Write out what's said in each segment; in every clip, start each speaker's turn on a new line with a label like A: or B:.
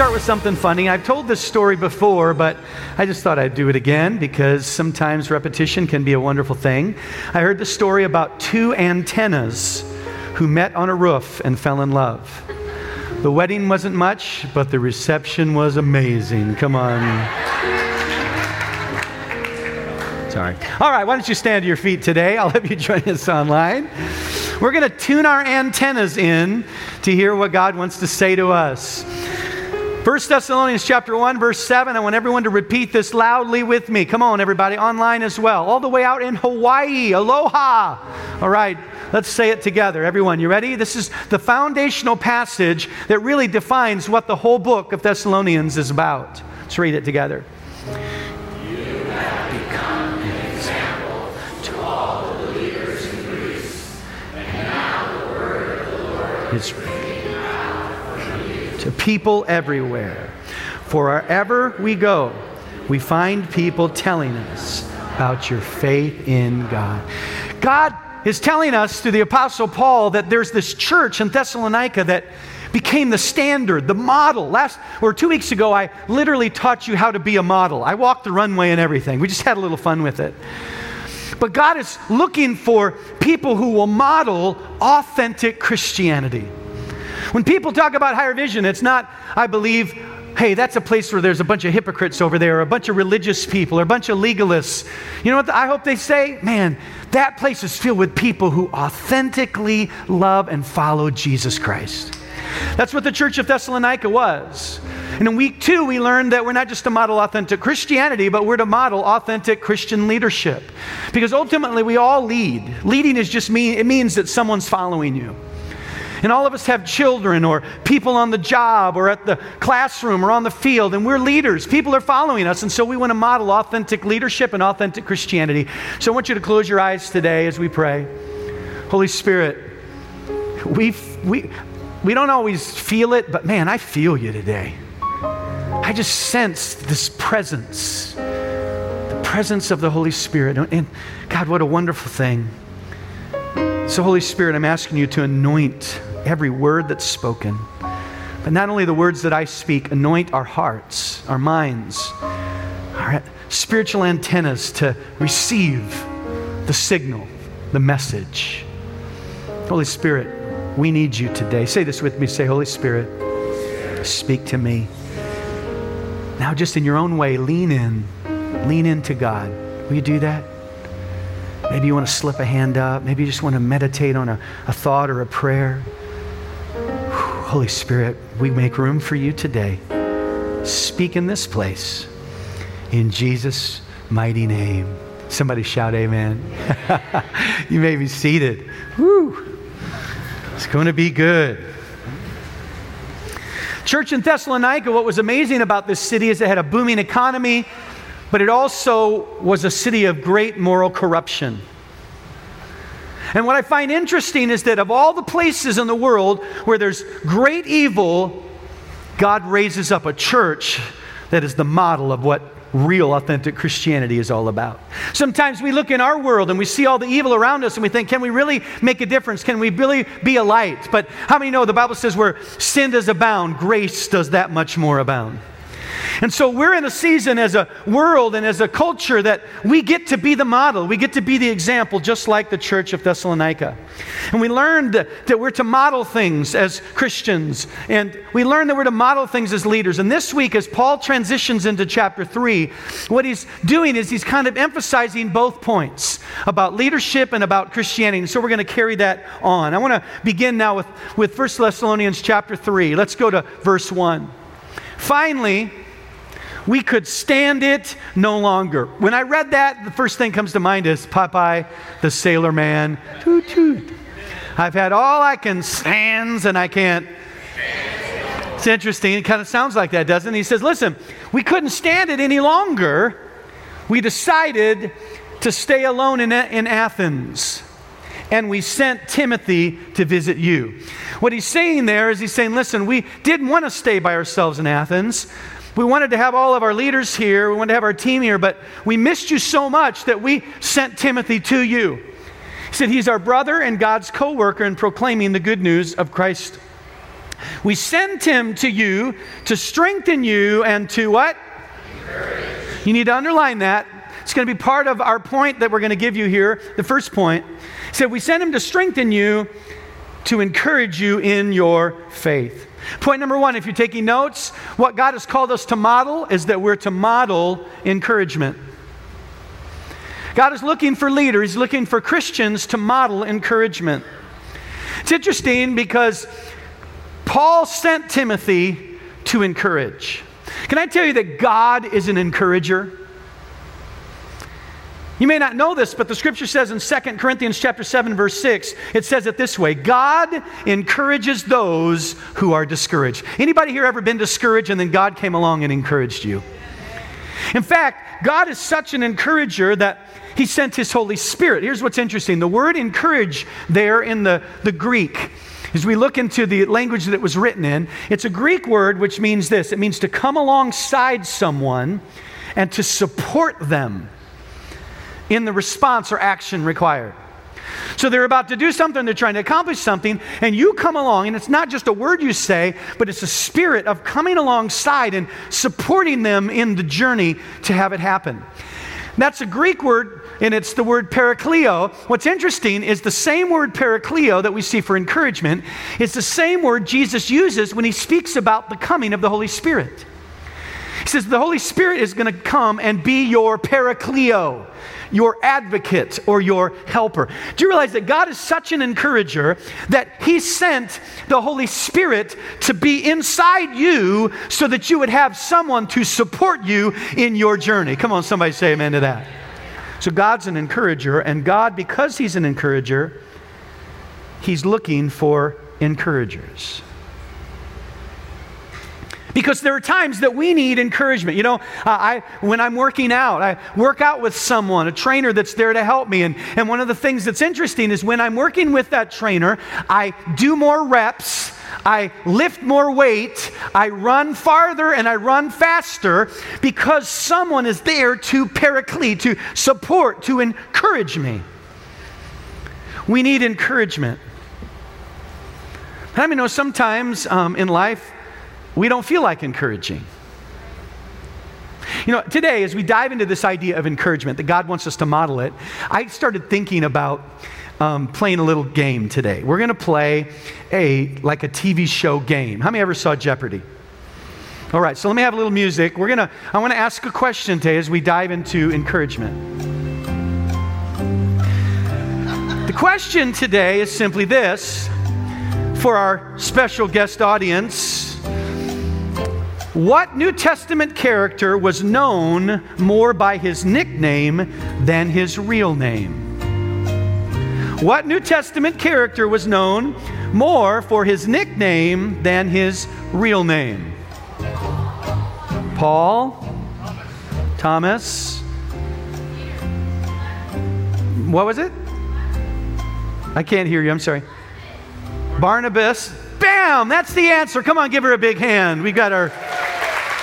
A: start with something funny. I've told this story before, but I just thought I'd do it again because sometimes repetition can be a wonderful thing. I heard the story about two antennas who met on a roof and fell in love. The wedding wasn't much, but the reception was amazing. Come on. Sorry. All right, why don't you stand to your feet today? I'll have you join us online. We're going to tune our antennas in to hear what God wants to say to us. 1 Thessalonians chapter 1 verse 7 I want everyone to repeat this loudly with me. Come on everybody online as well. All the way out in Hawaii. Aloha. All right. Let's say it together. Everyone, you ready? This is the foundational passage that really defines what the whole book of Thessalonians is about. Let's read it together. People everywhere. For wherever we go, we find people telling us about your faith in God. God is telling us through the Apostle Paul that there's this church in Thessalonica that became the standard, the model. Last or two weeks ago, I literally taught you how to be a model. I walked the runway and everything. We just had a little fun with it. But God is looking for people who will model authentic Christianity. When people talk about higher vision, it's not, I believe, hey, that's a place where there's a bunch of hypocrites over there, or a bunch of religious people, or a bunch of legalists. You know what I hope they say? Man, that place is filled with people who authentically love and follow Jesus Christ. That's what the church of Thessalonica was. And in week two, we learned that we're not just to model authentic Christianity, but we're to model authentic Christian leadership. Because ultimately, we all lead. Leading is just mean, it means that someone's following you. And all of us have children or people on the job or at the classroom or on the field, and we're leaders. People are following us, and so we want to model authentic leadership and authentic Christianity. So I want you to close your eyes today as we pray. Holy Spirit, we, we, we don't always feel it, but man, I feel you today. I just sense this presence, the presence of the Holy Spirit. And God, what a wonderful thing. So, Holy Spirit, I'm asking you to anoint every word that's spoken. But not only the words that I speak, anoint our hearts, our minds, our spiritual antennas to receive the signal, the message. Holy Spirit, we need you today. Say this with me. Say, Holy Spirit, speak to me. Now, just in your own way, lean in. Lean into God. Will you do that? Maybe you want to slip a hand up. Maybe you just want to meditate on a, a thought or a prayer. Holy Spirit, we make room for you today. Speak in this place. In Jesus' mighty name. Somebody shout, Amen. you may be seated. Woo. It's going to be good. Church in Thessalonica, what was amazing about this city is it had a booming economy, but it also was a city of great moral corruption. And what I find interesting is that of all the places in the world where there's great evil, God raises up a church that is the model of what real, authentic Christianity is all about. Sometimes we look in our world and we see all the evil around us and we think, can we really make a difference? Can we really be a light? But how many know the Bible says where sin does abound, grace does that much more abound? And so we're in a season as a world and as a culture that we get to be the model. We get to be the example, just like the church of Thessalonica. And we learned that we're to model things as Christians. And we learned that we're to model things as leaders. And this week, as Paul transitions into chapter 3, what he's doing is he's kind of emphasizing both points about leadership and about Christianity. And so we're going to carry that on. I want to begin now with, with 1 Thessalonians chapter 3. Let's go to verse 1. Finally, we could stand it no longer. When I read that, the first thing comes to mind is Popeye the Sailor Man. Toot, toot. I've had all I can stands and I can't. It's interesting. It kind of sounds like that, doesn't it? He says, Listen, we couldn't stand it any longer. We decided to stay alone in, in Athens and we sent Timothy to visit you. What he's saying there is he's saying, listen, we didn't want to stay by ourselves in Athens. We wanted to have all of our leaders here, we wanted to have our team here, but we missed you so much that we sent Timothy to you. He said, He's our brother and God's co worker in proclaiming the good news of Christ We sent him to you to strengthen you and to what? You need to underline that. It's going to be part of our point that we're going to give you here. The first point he said, We sent him to strengthen you, to encourage you in your faith. Point number one, if you're taking notes, what God has called us to model is that we're to model encouragement. God is looking for leaders, looking for Christians to model encouragement. It's interesting because Paul sent Timothy to encourage. Can I tell you that God is an encourager? You may not know this, but the scripture says in 2 Corinthians chapter 7 verse 6, it says it this way, God encourages those who are discouraged. Anybody here ever been discouraged and then God came along and encouraged you? In fact, God is such an encourager that he sent his Holy Spirit. Here's what's interesting. The word encourage there in the, the Greek as we look into the language that it was written in, it's a Greek word which means this it means to come alongside someone and to support them in the response or action required. So they're about to do something, they're trying to accomplish something, and you come along, and it's not just a word you say, but it's a spirit of coming alongside and supporting them in the journey to have it happen. That's a Greek word, and it's the word parakleo. What's interesting is the same word parakleo that we see for encouragement is the same word Jesus uses when he speaks about the coming of the Holy Spirit. He says the Holy Spirit is going to come and be your parakleo your advocate or your helper. Do you realize that God is such an encourager that He sent the Holy Spirit to be inside you so that you would have someone to support you in your journey? Come on, somebody say amen to that. So God's an encourager, and God, because He's an encourager, He's looking for encouragers. Because there are times that we need encouragement. You know, uh, I, when I'm working out, I work out with someone, a trainer that's there to help me. And, and one of the things that's interesting is when I'm working with that trainer, I do more reps, I lift more weight, I run farther, and I run faster because someone is there to paraclete, to support, to encourage me. We need encouragement. I many know sometimes um, in life, we don't feel like encouraging. You know, today, as we dive into this idea of encouragement, that God wants us to model it, I started thinking about um, playing a little game today. We're going to play a like a TV show game. How many ever saw Jeopardy? All right, so let me have a little music. We're gonna. I want to ask a question today as we dive into encouragement. The question today is simply this for our special guest audience what New Testament character was known more by his nickname than his real name? What New Testament character was known more for his nickname than his real name? Paul? Thomas? What was it? I can't hear you. I'm sorry. Barnabas. Bam! That's the answer. Come on, give her a big hand. We got our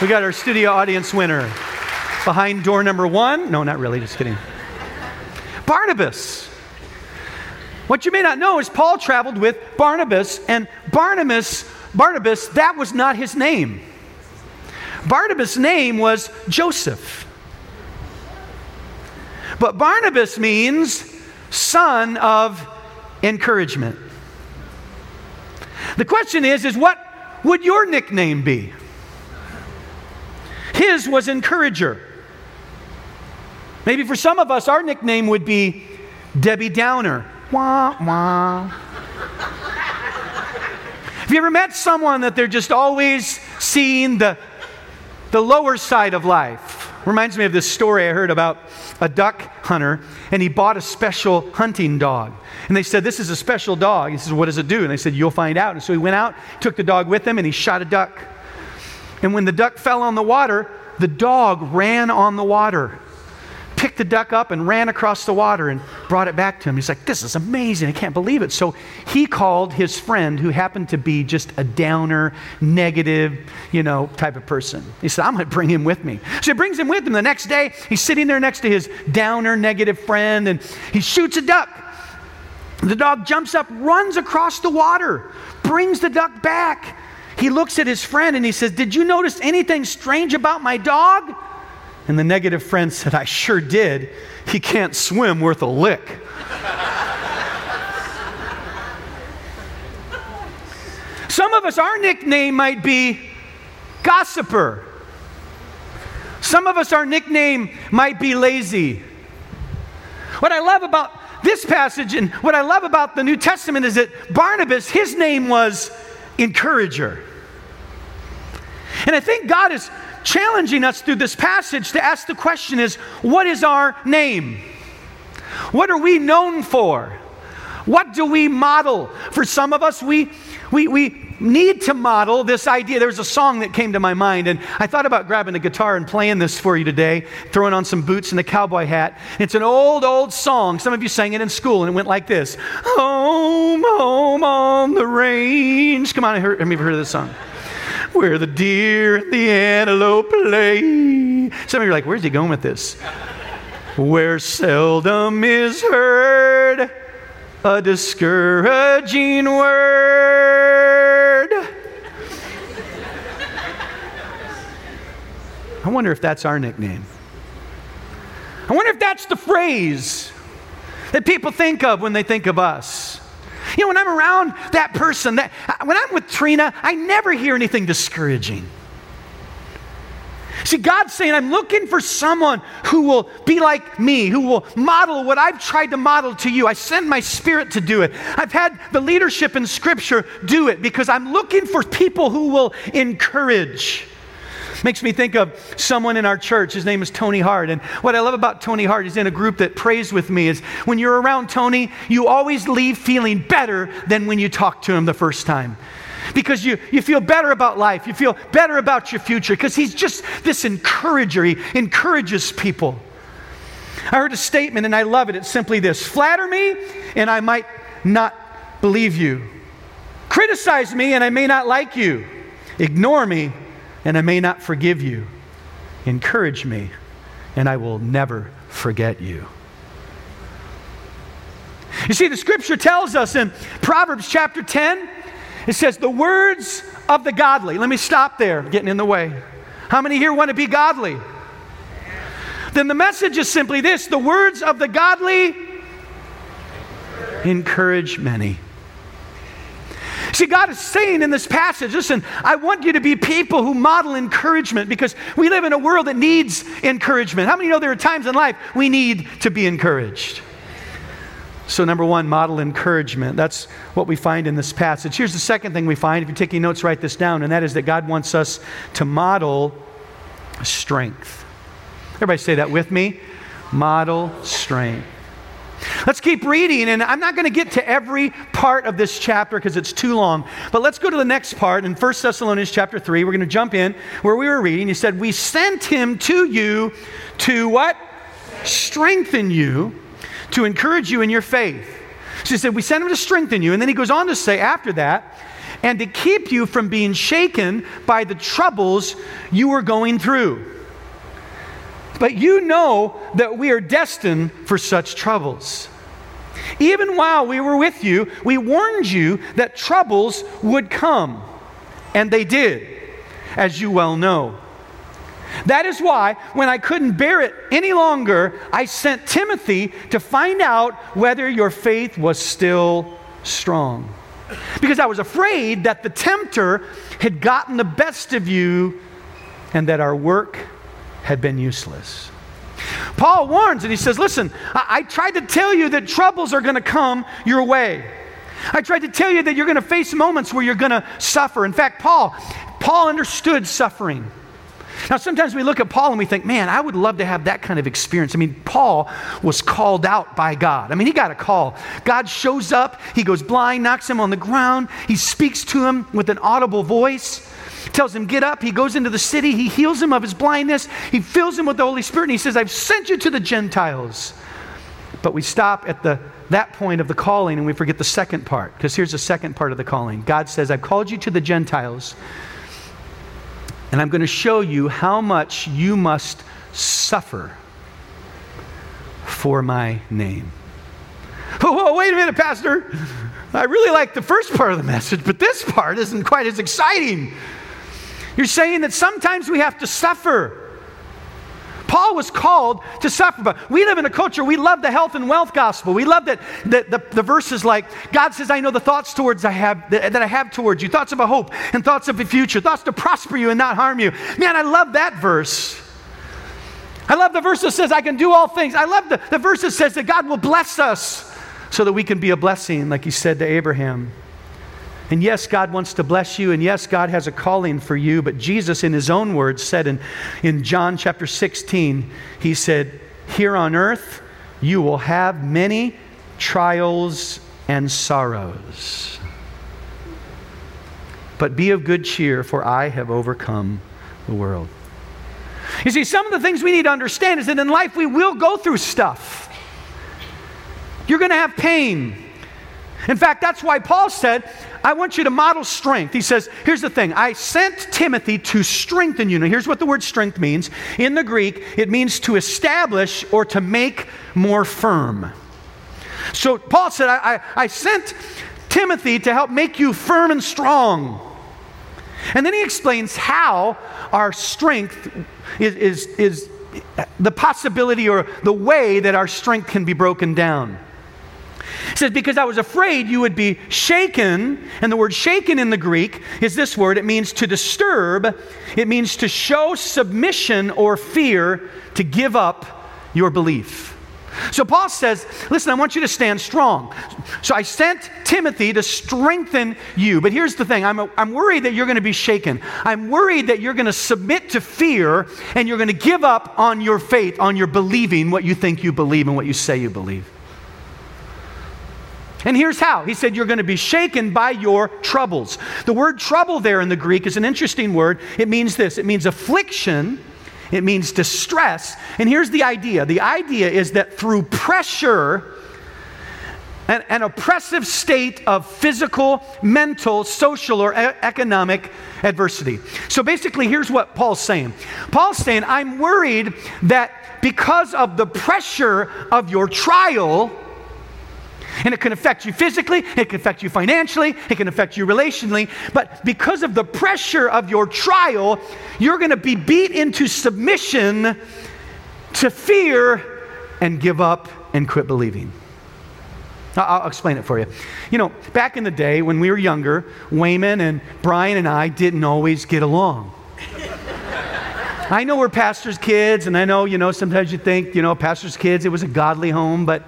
A: we got our studio audience winner behind door number one. No, not really, just kidding. Barnabas. What you may not know is Paul traveled with Barnabas, and Barnabas, Barnabas, that was not his name. Barnabas' name was Joseph. But Barnabas means son of encouragement. The question is, is what would your nickname be? His was encourager. Maybe for some of us, our nickname would be Debbie Downer. Wah, wah. Have you ever met someone that they're just always seeing the, the lower side of life? Reminds me of this story I heard about a duck hunter, and he bought a special hunting dog. And they said, This is a special dog. He says, What does it do? And they said, You'll find out. And so he went out, took the dog with him, and he shot a duck. And when the duck fell on the water, the dog ran on the water, picked the duck up and ran across the water and brought it back to him. He's like, This is amazing. I can't believe it. So he called his friend, who happened to be just a downer, negative, you know, type of person. He said, I'm going to bring him with me. So he brings him with him. The next day, he's sitting there next to his downer, negative friend, and he shoots a duck. The dog jumps up, runs across the water, brings the duck back he looks at his friend and he says, Did you notice anything strange about my dog? And the negative friend said, I sure did. He can't swim worth a lick. Some of us, our nickname might be gossiper. Some of us, our nickname might be lazy. What I love about this passage and what I love about the New Testament is that Barnabas, his name was encourager. And I think God is challenging us through this passage to ask the question is what is our name? What are we known for? What do we model? For some of us, we, we, we need to model this idea. There's a song that came to my mind, and I thought about grabbing a guitar and playing this for you today, throwing on some boots and a cowboy hat. It's an old, old song. Some of you sang it in school, and it went like this Home, home on the range. Come on, have you ever heard this song? Where the deer and the antelope play. Some of you are like, where's he going with this? Where seldom is heard a discouraging word. I wonder if that's our nickname. I wonder if that's the phrase that people think of when they think of us. You know, when I'm around that person, that, when I'm with Trina, I never hear anything discouraging. See, God's saying, I'm looking for someone who will be like me, who will model what I've tried to model to you. I send my spirit to do it. I've had the leadership in Scripture do it because I'm looking for people who will encourage. Makes me think of someone in our church. His name is Tony Hart. And what I love about Tony Hart, he's in a group that prays with me, is when you're around Tony, you always leave feeling better than when you talk to him the first time because you, you feel better about life. You feel better about your future because he's just this encourager. He encourages people. I heard a statement and I love it. It's simply this Flatter me and I might not believe you. Criticize me and I may not like you. Ignore me and I may not forgive you. Encourage me and I will never forget you. You see, the scripture tells us in Proverbs chapter 10 it says, the words of the godly. Let me stop there, getting in the way. How many here want to be godly? Then the message is simply this the words of the godly encourage many. See, God is saying in this passage, listen, I want you to be people who model encouragement because we live in a world that needs encouragement. How many know there are times in life we need to be encouraged? So, number one, model encouragement. That's what we find in this passage. Here's the second thing we find. If you're taking notes, write this down, and that is that God wants us to model strength. Everybody say that with me. Model strength. Let's keep reading, and I'm not going to get to every part of this chapter because it's too long. But let's go to the next part in 1 Thessalonians chapter 3. We're going to jump in where we were reading. He said, We sent him to you to what? Strengthen you to encourage you in your faith. So he said, We sent him to strengthen you. And then he goes on to say after that, and to keep you from being shaken by the troubles you are going through. But you know that we are destined for such troubles. Even while we were with you, we warned you that troubles would come. And they did, as you well know. That is why, when I couldn't bear it any longer, I sent Timothy to find out whether your faith was still strong. Because I was afraid that the tempter had gotten the best of you and that our work had been useless. Paul warns and he says, Listen, I, I tried to tell you that troubles are going to come your way. I tried to tell you that you're going to face moments where you're going to suffer. In fact, Paul, Paul understood suffering. Now, sometimes we look at Paul and we think, man, I would love to have that kind of experience. I mean, Paul was called out by God. I mean, he got a call. God shows up, he goes blind, knocks him on the ground, he speaks to him with an audible voice. Tells him, get up. He goes into the city. He heals him of his blindness. He fills him with the Holy Spirit. And he says, I've sent you to the Gentiles. But we stop at the, that point of the calling and we forget the second part. Because here's the second part of the calling God says, I've called you to the Gentiles and I'm going to show you how much you must suffer for my name. Oh, wait a minute, Pastor. I really like the first part of the message, but this part isn't quite as exciting. You're saying that sometimes we have to suffer. Paul was called to suffer, but we live in a culture, we love the health and wealth gospel. We love that, that the, the verses like, God says, I know the thoughts towards I have, that, that I have towards you, thoughts of a hope and thoughts of a future, thoughts to prosper you and not harm you. Man, I love that verse. I love the verse that says, I can do all things. I love the, the verse that says that God will bless us so that we can be a blessing, like he said to Abraham. And yes, God wants to bless you, and yes, God has a calling for you, but Jesus, in his own words, said in, in John chapter 16, he said, Here on earth you will have many trials and sorrows. But be of good cheer, for I have overcome the world. You see, some of the things we need to understand is that in life we will go through stuff. You're going to have pain. In fact, that's why Paul said, I want you to model strength. He says, Here's the thing I sent Timothy to strengthen you. Now, here's what the word strength means. In the Greek, it means to establish or to make more firm. So Paul said, I, I, I sent Timothy to help make you firm and strong. And then he explains how our strength is, is, is the possibility or the way that our strength can be broken down. He says, Because I was afraid you would be shaken. And the word shaken in the Greek is this word it means to disturb, it means to show submission or fear, to give up your belief. So Paul says, Listen, I want you to stand strong. So I sent Timothy to strengthen you. But here's the thing I'm, a, I'm worried that you're going to be shaken. I'm worried that you're going to submit to fear and you're going to give up on your faith, on your believing what you think you believe and what you say you believe. And here's how He said, You're going to be shaken by your troubles. The word trouble there in the Greek is an interesting word. It means this it means affliction, it means distress. And here's the idea the idea is that through pressure, an, an oppressive state of physical, mental, social, or e- economic adversity. So basically, here's what Paul's saying Paul's saying, I'm worried that because of the pressure of your trial, and it can affect you physically, it can affect you financially, it can affect you relationally. But because of the pressure of your trial, you're going to be beat into submission to fear and give up and quit believing. I'll explain it for you. You know, back in the day when we were younger, Wayman and Brian and I didn't always get along. I know we're pastors' kids, and I know, you know, sometimes you think, you know, pastors' kids, it was a godly home, but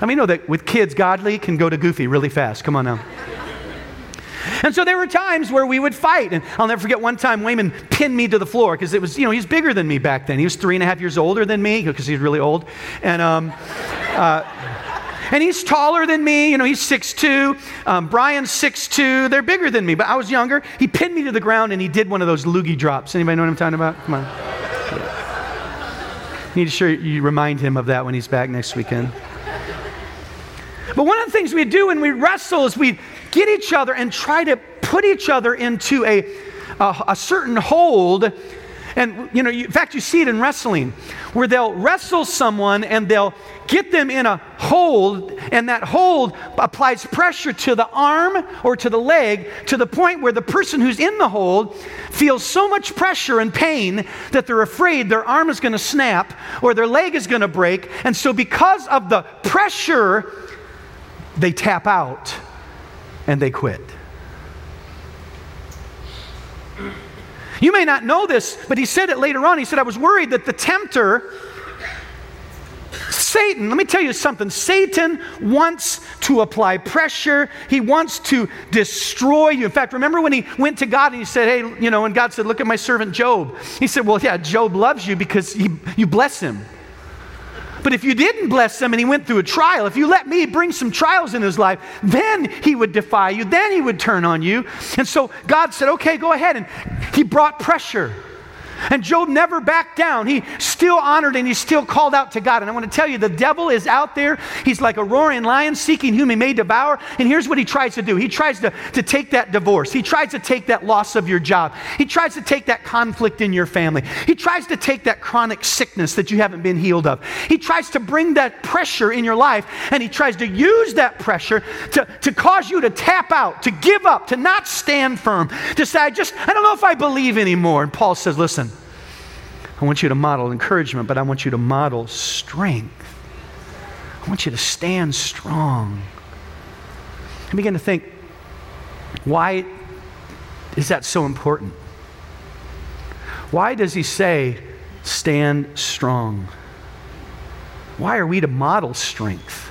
A: I mean, you know that with kids, godly can go to goofy really fast. Come on now. And so there were times where we would fight. And I'll never forget one time Wayman pinned me to the floor because it was, you know, he's bigger than me back then. He was three and a half years older than me because he's really old. And, um, uh, and he's taller than me. You know, he's 6'2. Um, Brian's 6'2. They're bigger than me, but I was younger. He pinned me to the ground and he did one of those loogie drops. Anybody know what I'm talking about? Come on. Yeah. Need to sure you remind him of that when he's back next weekend. But one of the things we do when we wrestle is we get each other and try to put each other into a, a, a certain hold and, you know, you, in fact, you see it in wrestling where they'll wrestle someone and they'll get them in a hold, and that hold applies pressure to the arm or to the leg to the point where the person who's in the hold feels so much pressure and pain that they're afraid their arm is going to snap or their leg is going to break. And so, because of the pressure, they tap out and they quit. You may not know this, but he said it later on. He said, I was worried that the tempter, Satan, let me tell you something. Satan wants to apply pressure. He wants to destroy you. In fact, remember when he went to God and he said, Hey, you know, and God said, Look at my servant Job. He said, Well, yeah, Job loves you because he, you bless him. But if you didn't bless him and he went through a trial, if you let me bring some trials in his life, then he would defy you, then he would turn on you. And so God said, okay, go ahead. And he brought pressure. And Job never backed down. He still honored and he still called out to God. And I want to tell you, the devil is out there. He's like a roaring lion seeking whom he may devour. And here's what he tries to do he tries to, to take that divorce, he tries to take that loss of your job, he tries to take that conflict in your family, he tries to take that chronic sickness that you haven't been healed of. He tries to bring that pressure in your life and he tries to use that pressure to, to cause you to tap out, to give up, to not stand firm, to say, I just, I don't know if I believe anymore. And Paul says, listen, I want you to model encouragement, but I want you to model strength. I want you to stand strong. I begin to think, why is that so important? Why does he say, stand strong? Why are we to model strength?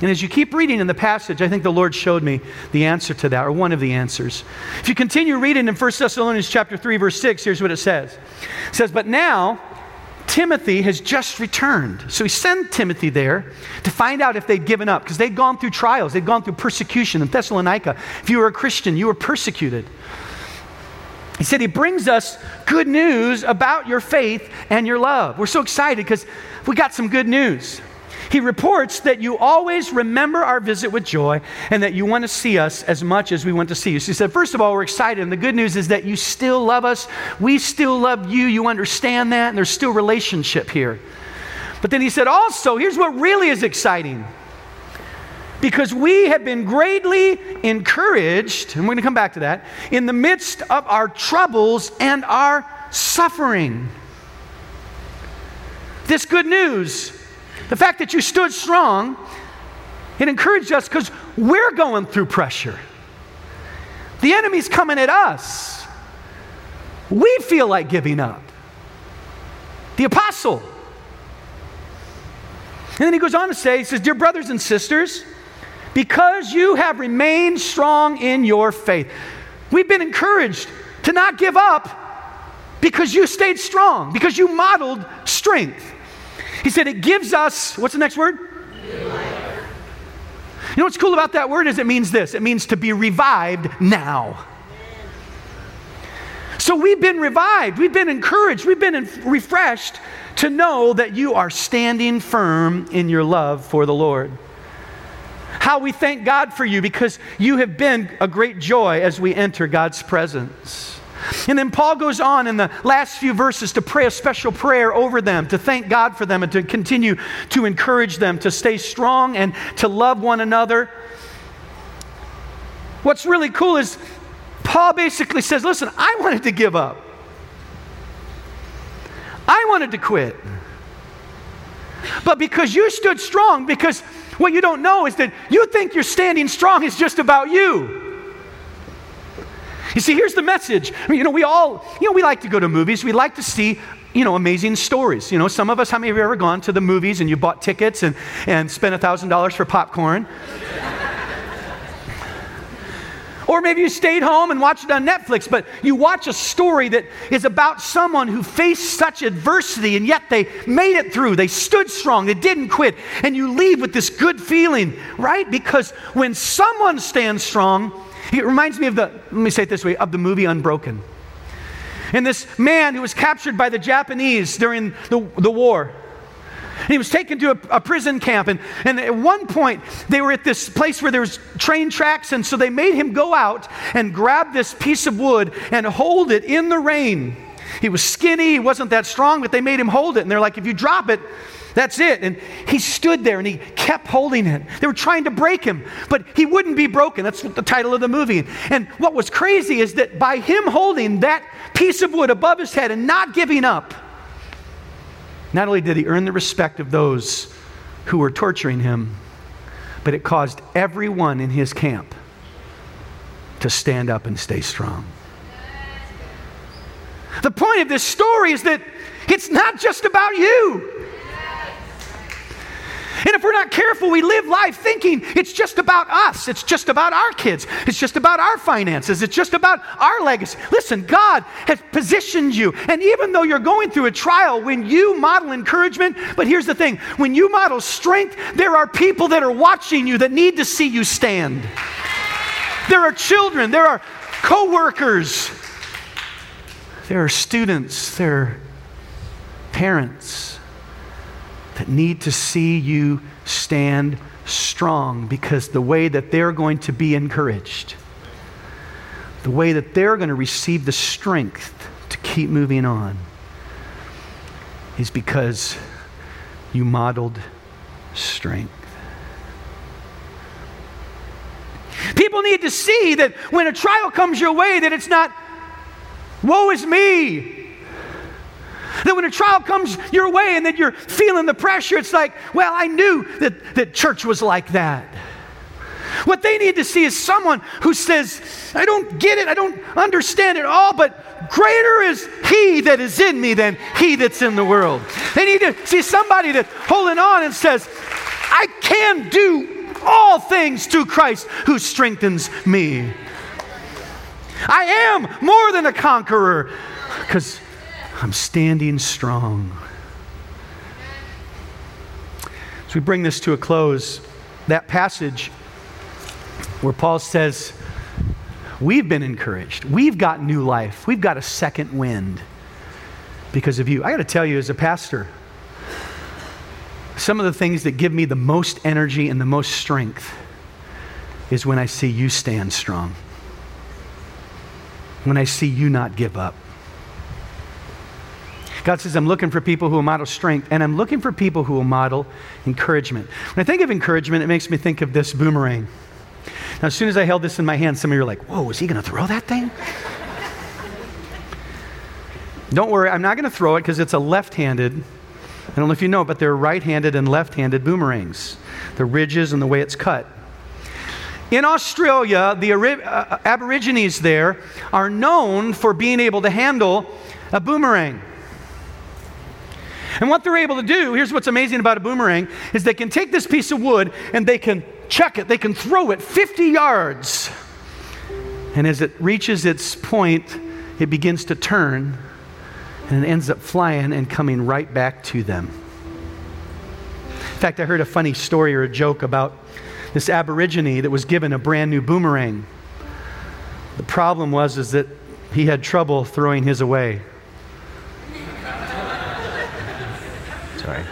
A: And as you keep reading in the passage, I think the Lord showed me the answer to that, or one of the answers. If you continue reading in 1 Thessalonians chapter 3, verse 6, here's what it says. It says, But now Timothy has just returned. So he sent Timothy there to find out if they'd given up, because they'd gone through trials, they'd gone through persecution in Thessalonica. If you were a Christian, you were persecuted. He said, He brings us good news about your faith and your love. We're so excited because we got some good news. He reports that you always remember our visit with joy and that you want to see us as much as we want to see you. So he said, First of all, we're excited. And the good news is that you still love us. We still love you. You understand that. And there's still relationship here. But then he said, Also, here's what really is exciting. Because we have been greatly encouraged, and we're going to come back to that, in the midst of our troubles and our suffering. This good news the fact that you stood strong, it encouraged us because we're going through pressure. The enemy's coming at us. We feel like giving up. The apostle. And then he goes on to say, he says, Dear brothers and sisters, because you have remained strong in your faith, we've been encouraged to not give up because you stayed strong, because you modeled strength. He said it gives us, what's the next word? You know what's cool about that word is it means this it means to be revived now. So we've been revived, we've been encouraged, we've been refreshed to know that you are standing firm in your love for the Lord. How we thank God for you because you have been a great joy as we enter God's presence. And then Paul goes on in the last few verses to pray a special prayer over them, to thank God for them, and to continue to encourage them to stay strong and to love one another. What's really cool is Paul basically says, Listen, I wanted to give up, I wanted to quit. But because you stood strong, because what you don't know is that you think you're standing strong is just about you. You see, here's the message. I mean, you know, we all, you know, we like to go to movies. We like to see, you know, amazing stories. You know, some of us, how many of you ever gone to the movies and you bought tickets and, and spent $1,000 for popcorn? Or maybe you stayed home and watched it on Netflix, but you watch a story that is about someone who faced such adversity and yet they made it through. They stood strong, they didn't quit. And you leave with this good feeling, right? Because when someone stands strong, it reminds me of the, let me say it this way, of the movie Unbroken. And this man who was captured by the Japanese during the, the war. And he was taken to a, a, prison camp. And, and at one point, they were at this place where there was train tracks. And so they made him go out and grab this piece of wood and hold it in the rain. He was skinny, he wasn't that strong, but they made him hold it. And they're like, if you drop it, that's it. And he stood there and he kept holding it. They were trying to break him, but he wouldn't be broken. That's the title of the movie. And what was crazy is that by him holding that piece of wood above his head and not giving up, not only did he earn the respect of those who were torturing him, but it caused everyone in his camp to stand up and stay strong. The point of this story is that it's not just about you. And if we're not careful, we live life thinking it's just about us. It's just about our kids. It's just about our finances. It's just about our legacy. Listen, God has positioned you. And even though you're going through a trial, when you model encouragement, but here's the thing when you model strength, there are people that are watching you that need to see you stand. There are children, there are co workers there are students, there are parents that need to see you stand strong because the way that they're going to be encouraged, the way that they're going to receive the strength to keep moving on, is because you modeled strength. People need to see that when a trial comes your way, that it's not, woe is me. That when a trial comes your way and that you're feeling the pressure, it's like, well, I knew that, that church was like that. What they need to see is someone who says, I don't get it, I don't understand it all, but greater is He that is in me than He that's in the world. They need to see somebody that's holding on and says, I can do all things through Christ who strengthens me. I am more than a conqueror because I'm standing strong. As we bring this to a close, that passage where Paul says, We've been encouraged. We've got new life. We've got a second wind because of you. I got to tell you, as a pastor, some of the things that give me the most energy and the most strength is when I see you stand strong, when I see you not give up. God says, I'm looking for people who will model strength, and I'm looking for people who will model encouragement. When I think of encouragement, it makes me think of this boomerang. Now, as soon as I held this in my hand, some of you are like, Whoa, is he going to throw that thing? Don't worry, I'm not going to throw it because it's a left handed I don't know if you know, but they're right handed and left handed boomerangs, the ridges and the way it's cut. In Australia, the uh, Aborigines there are known for being able to handle a boomerang. And what they're able to do, here's what's amazing about a boomerang, is they can take this piece of wood and they can chuck it, they can throw it 50 yards. And as it reaches its point, it begins to turn and it ends up flying and coming right back to them. In fact, I heard a funny story or a joke about this Aborigine that was given a brand new boomerang. The problem was is that he had trouble throwing his away. Sorry.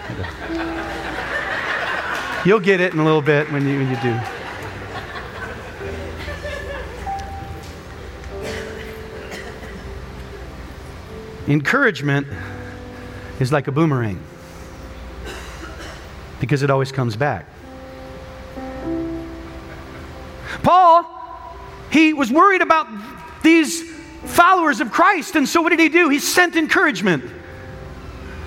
A: You'll get it in a little bit when you, when you do. Encouragement is like a boomerang because it always comes back. Paul, he was worried about these followers of Christ, and so what did he do? He sent encouragement.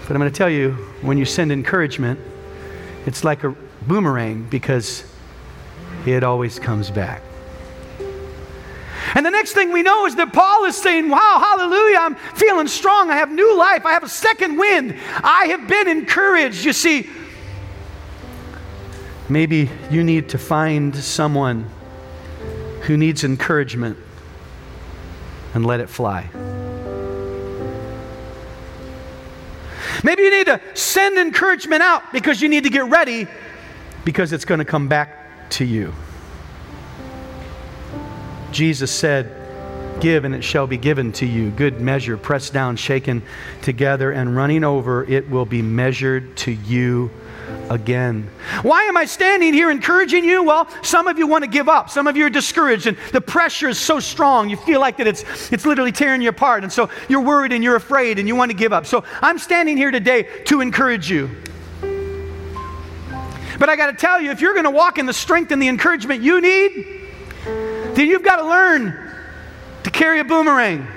A: But I'm going to tell you, when you send encouragement, it's like a boomerang because it always comes back. And the next thing we know is that Paul is saying, Wow, hallelujah, I'm feeling strong. I have new life. I have a second wind. I have been encouraged. You see, maybe you need to find someone who needs encouragement and let it fly. Maybe you need to send encouragement out because you need to get ready because it's going to come back to you. Jesus said, Give and it shall be given to you. Good measure, pressed down, shaken together, and running over, it will be measured to you again. Why am I standing here encouraging you? Well, some of you want to give up. Some of you are discouraged, and the pressure is so strong. You feel like that it's, it's literally tearing you apart. And so you're worried and you're afraid and you want to give up. So I'm standing here today to encourage you. But I got to tell you, if you're going to walk in the strength and the encouragement you need, then you've got to learn to carry a boomerang.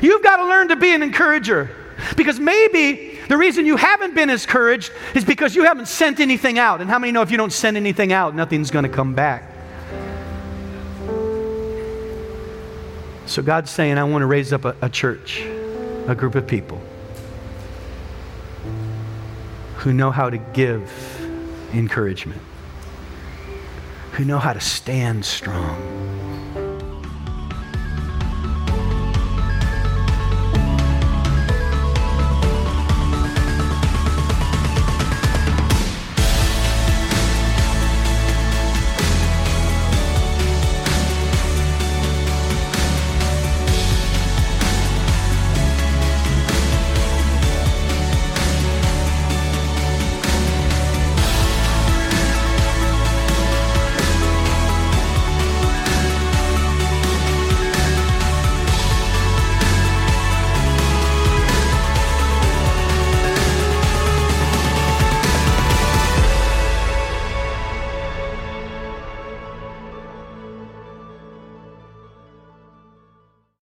A: You've got to learn to be an encourager. Because maybe the reason you haven't been encouraged is because you haven't sent anything out. And how many know if you don't send anything out, nothing's going to come back? So God's saying, I want to raise up a, a church, a group of people who know how to give encouragement who know how to stand strong.